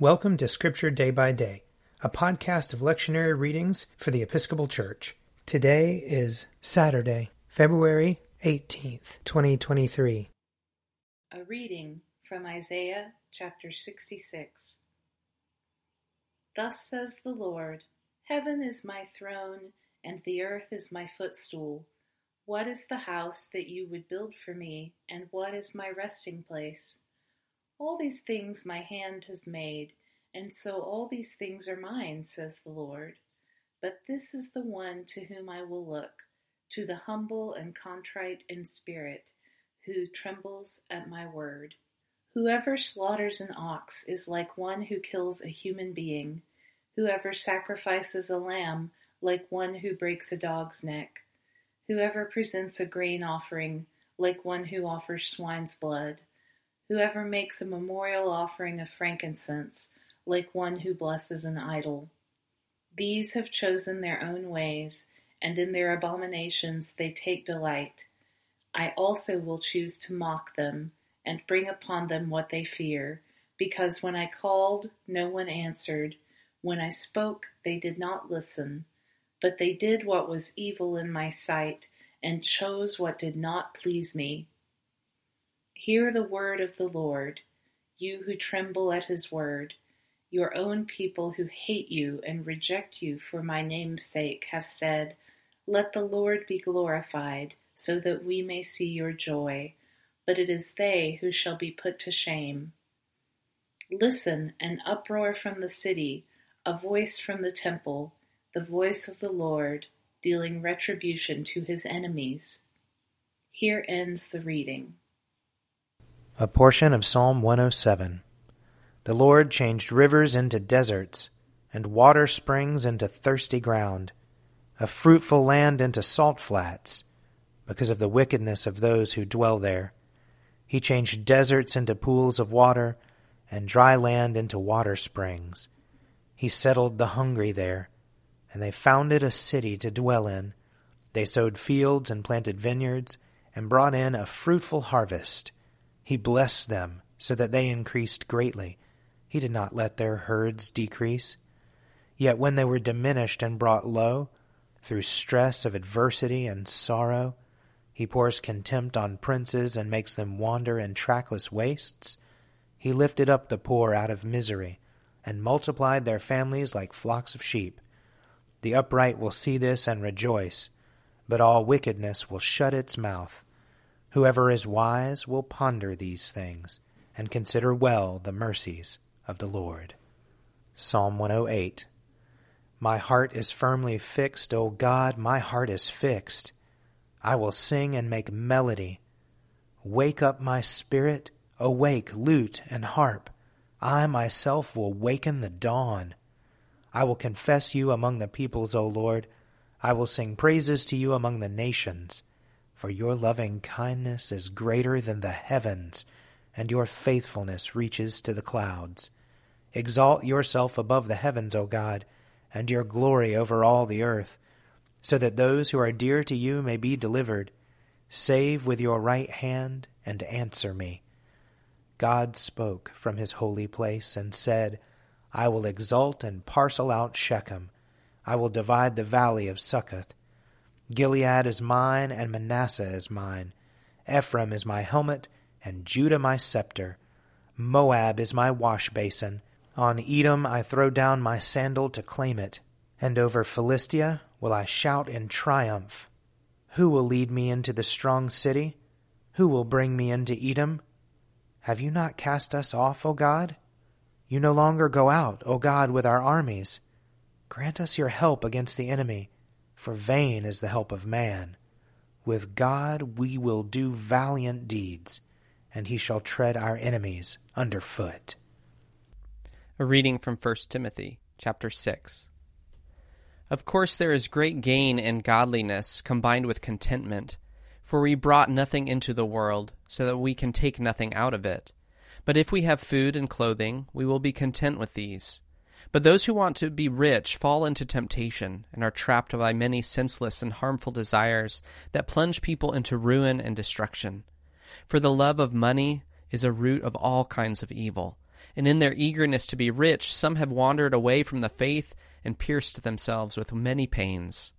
Welcome to Scripture Day by Day, a podcast of lectionary readings for the Episcopal Church. Today is Saturday, February 18th, 2023. A reading from Isaiah chapter 66. Thus says the Lord Heaven is my throne, and the earth is my footstool. What is the house that you would build for me, and what is my resting place? All these things my hand has made, and so all these things are mine, says the Lord. But this is the one to whom I will look, to the humble and contrite in spirit, who trembles at my word. Whoever slaughters an ox is like one who kills a human being. Whoever sacrifices a lamb, like one who breaks a dog's neck. Whoever presents a grain offering, like one who offers swine's blood. Whoever makes a memorial offering of frankincense, like one who blesses an idol. These have chosen their own ways, and in their abominations they take delight. I also will choose to mock them, and bring upon them what they fear, because when I called, no one answered, when I spoke, they did not listen, but they did what was evil in my sight, and chose what did not please me. Hear the word of the Lord, you who tremble at his word. Your own people who hate you and reject you for my name's sake have said, Let the Lord be glorified, so that we may see your joy. But it is they who shall be put to shame. Listen, an uproar from the city, a voice from the temple, the voice of the Lord, dealing retribution to his enemies. Here ends the reading. A portion of Psalm 107. The Lord changed rivers into deserts, and water springs into thirsty ground, a fruitful land into salt flats, because of the wickedness of those who dwell there. He changed deserts into pools of water, and dry land into water springs. He settled the hungry there, and they founded a city to dwell in. They sowed fields and planted vineyards, and brought in a fruitful harvest. He blessed them so that they increased greatly. He did not let their herds decrease. Yet when they were diminished and brought low, through stress of adversity and sorrow, he pours contempt on princes and makes them wander in trackless wastes. He lifted up the poor out of misery and multiplied their families like flocks of sheep. The upright will see this and rejoice, but all wickedness will shut its mouth. Whoever is wise will ponder these things and consider well the mercies of the Lord. Psalm 108 My heart is firmly fixed, O God, my heart is fixed. I will sing and make melody. Wake up my spirit, awake lute and harp. I myself will waken the dawn. I will confess you among the peoples, O Lord. I will sing praises to you among the nations for your loving kindness is greater than the heavens, and your faithfulness reaches to the clouds. Exalt yourself above the heavens, O God, and your glory over all the earth, so that those who are dear to you may be delivered. Save with your right hand and answer me. God spoke from his holy place and said, I will exalt and parcel out Shechem. I will divide the valley of Succoth. Gilead is mine, and Manasseh is mine. Ephraim is my helmet, and Judah my scepter. Moab is my wash basin. On Edom I throw down my sandal to claim it. And over Philistia will I shout in triumph. Who will lead me into the strong city? Who will bring me into Edom? Have you not cast us off, O God? You no longer go out, O God, with our armies. Grant us your help against the enemy for vain is the help of man. With God we will do valiant deeds, and he shall tread our enemies under foot. A reading from 1 Timothy chapter 6. Of course there is great gain in godliness combined with contentment, for we brought nothing into the world, so that we can take nothing out of it. But if we have food and clothing, we will be content with these. But those who want to be rich fall into temptation and are trapped by many senseless and harmful desires that plunge people into ruin and destruction. For the love of money is a root of all kinds of evil, and in their eagerness to be rich, some have wandered away from the faith and pierced themselves with many pains.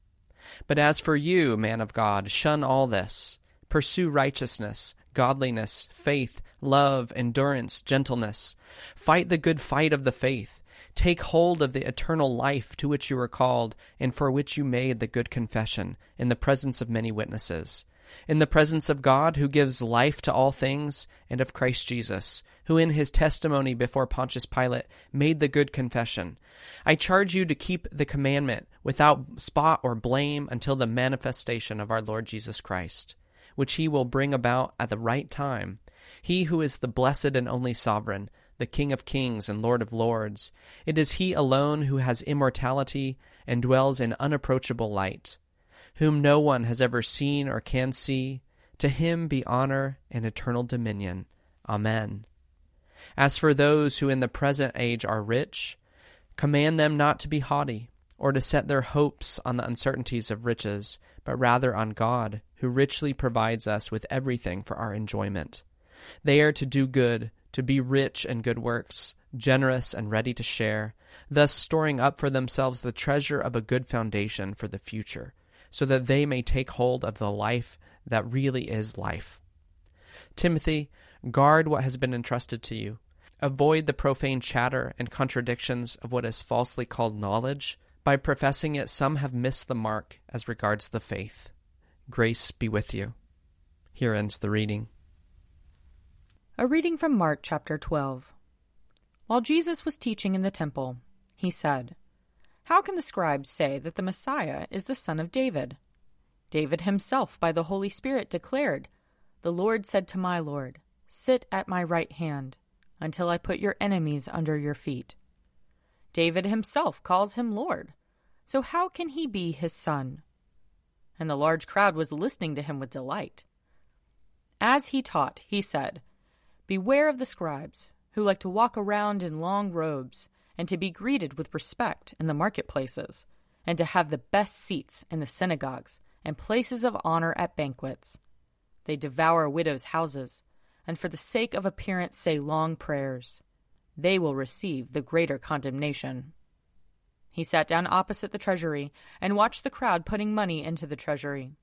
But as for you, man of God, shun all this. Pursue righteousness, godliness, faith, love, endurance, gentleness. Fight the good fight of the faith. Take hold of the eternal life to which you were called, and for which you made the good confession, in the presence of many witnesses in the presence of God, who gives life to all things, and of Christ Jesus, who in his testimony before Pontius Pilate made the good confession. I charge you to keep the commandment without spot or blame until the manifestation of our Lord Jesus Christ, which he will bring about at the right time. He who is the blessed and only sovereign, the King of kings and Lord of lords. It is he alone who has immortality and dwells in unapproachable light whom no one has ever seen or can see, to him be honor and eternal dominion. Amen. As for those who in the present age are rich, command them not to be haughty, or to set their hopes on the uncertainties of riches, but rather on God, who richly provides us with everything for our enjoyment. They are to do good, to be rich in good works, generous and ready to share, thus storing up for themselves the treasure of a good foundation for the future so that they may take hold of the life that really is life. Timothy, guard what has been entrusted to you. Avoid the profane chatter and contradictions of what is falsely called knowledge. By professing it, some have missed the mark as regards the faith. Grace be with you. Here ends the reading. A reading from Mark chapter 12. While Jesus was teaching in the temple, he said, how can the scribes say that the Messiah is the son of David? David himself, by the Holy Spirit, declared, The Lord said to my Lord, Sit at my right hand, until I put your enemies under your feet. David himself calls him Lord. So how can he be his son? And the large crowd was listening to him with delight. As he taught, he said, Beware of the scribes, who like to walk around in long robes and to be greeted with respect in the marketplaces, and to have the best seats in the synagogues and places of honor at banquets. They devour widows' houses, and for the sake of appearance say long prayers. They will receive the greater condemnation. He sat down opposite the treasury and watched the crowd putting money into the treasury.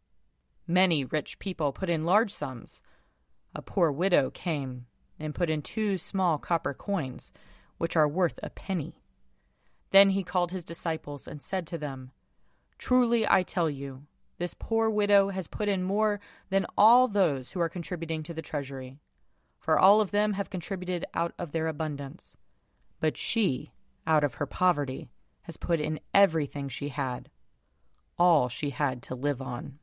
Many rich people put in large sums. A poor widow came and put in two small copper coins which are worth a penny. Then he called his disciples and said to them, Truly I tell you, this poor widow has put in more than all those who are contributing to the treasury, for all of them have contributed out of their abundance. But she, out of her poverty, has put in everything she had, all she had to live on.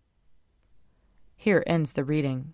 Here ends the reading.